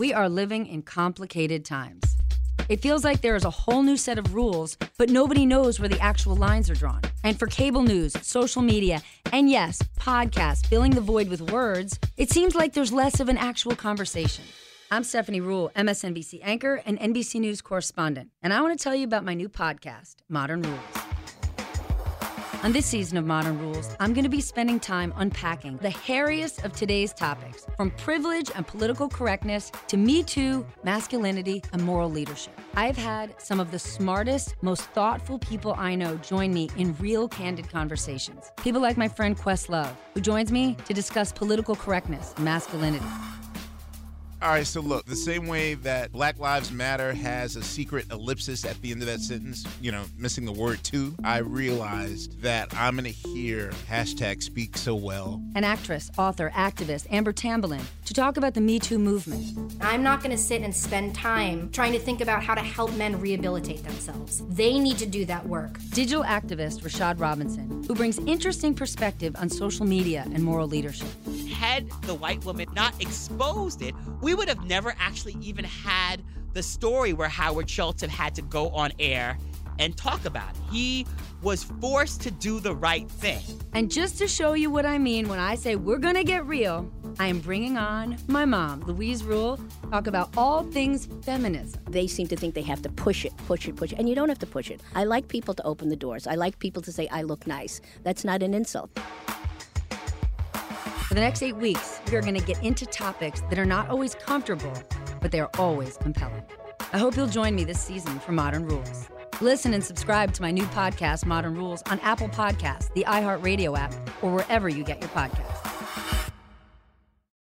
We are living in complicated times. It feels like there is a whole new set of rules, but nobody knows where the actual lines are drawn. And for cable news, social media, and yes, podcasts filling the void with words, it seems like there's less of an actual conversation. I'm Stephanie Ruhle, MSNBC anchor and NBC News correspondent, and I want to tell you about my new podcast, Modern Rules. On this season of Modern Rules, I'm going to be spending time unpacking the hairiest of today's topics, from privilege and political correctness to Me Too, masculinity, and moral leadership. I've had some of the smartest, most thoughtful people I know join me in real candid conversations. People like my friend Questlove, who joins me to discuss political correctness and masculinity. All right, so look, the same way that Black Lives Matter has a secret ellipsis at the end of that sentence, you know, missing the word too, I realized that I'm going to hear hashtag speak so well. An actress, author, activist, Amber Tamblyn, to talk about the Me Too movement. I'm not going to sit and spend time trying to think about how to help men rehabilitate themselves. They need to do that work. Digital activist Rashad Robinson, who brings interesting perspective on social media and moral leadership. Had the white woman not exposed it, we would have never actually even had the story where Howard Schultz had had to go on air and talk about it. He was forced to do the right thing. And just to show you what I mean when I say we're gonna get real, I am bringing on my mom, Louise Ruhle, talk about all things feminism. They seem to think they have to push it, push it, push it, and you don't have to push it. I like people to open the doors. I like people to say, I look nice. That's not an insult. For the next eight weeks, we are going to get into topics that are not always comfortable, but they are always compelling. I hope you'll join me this season for Modern Rules. Listen and subscribe to my new podcast, Modern Rules, on Apple Podcasts, the iHeartRadio app, or wherever you get your podcasts.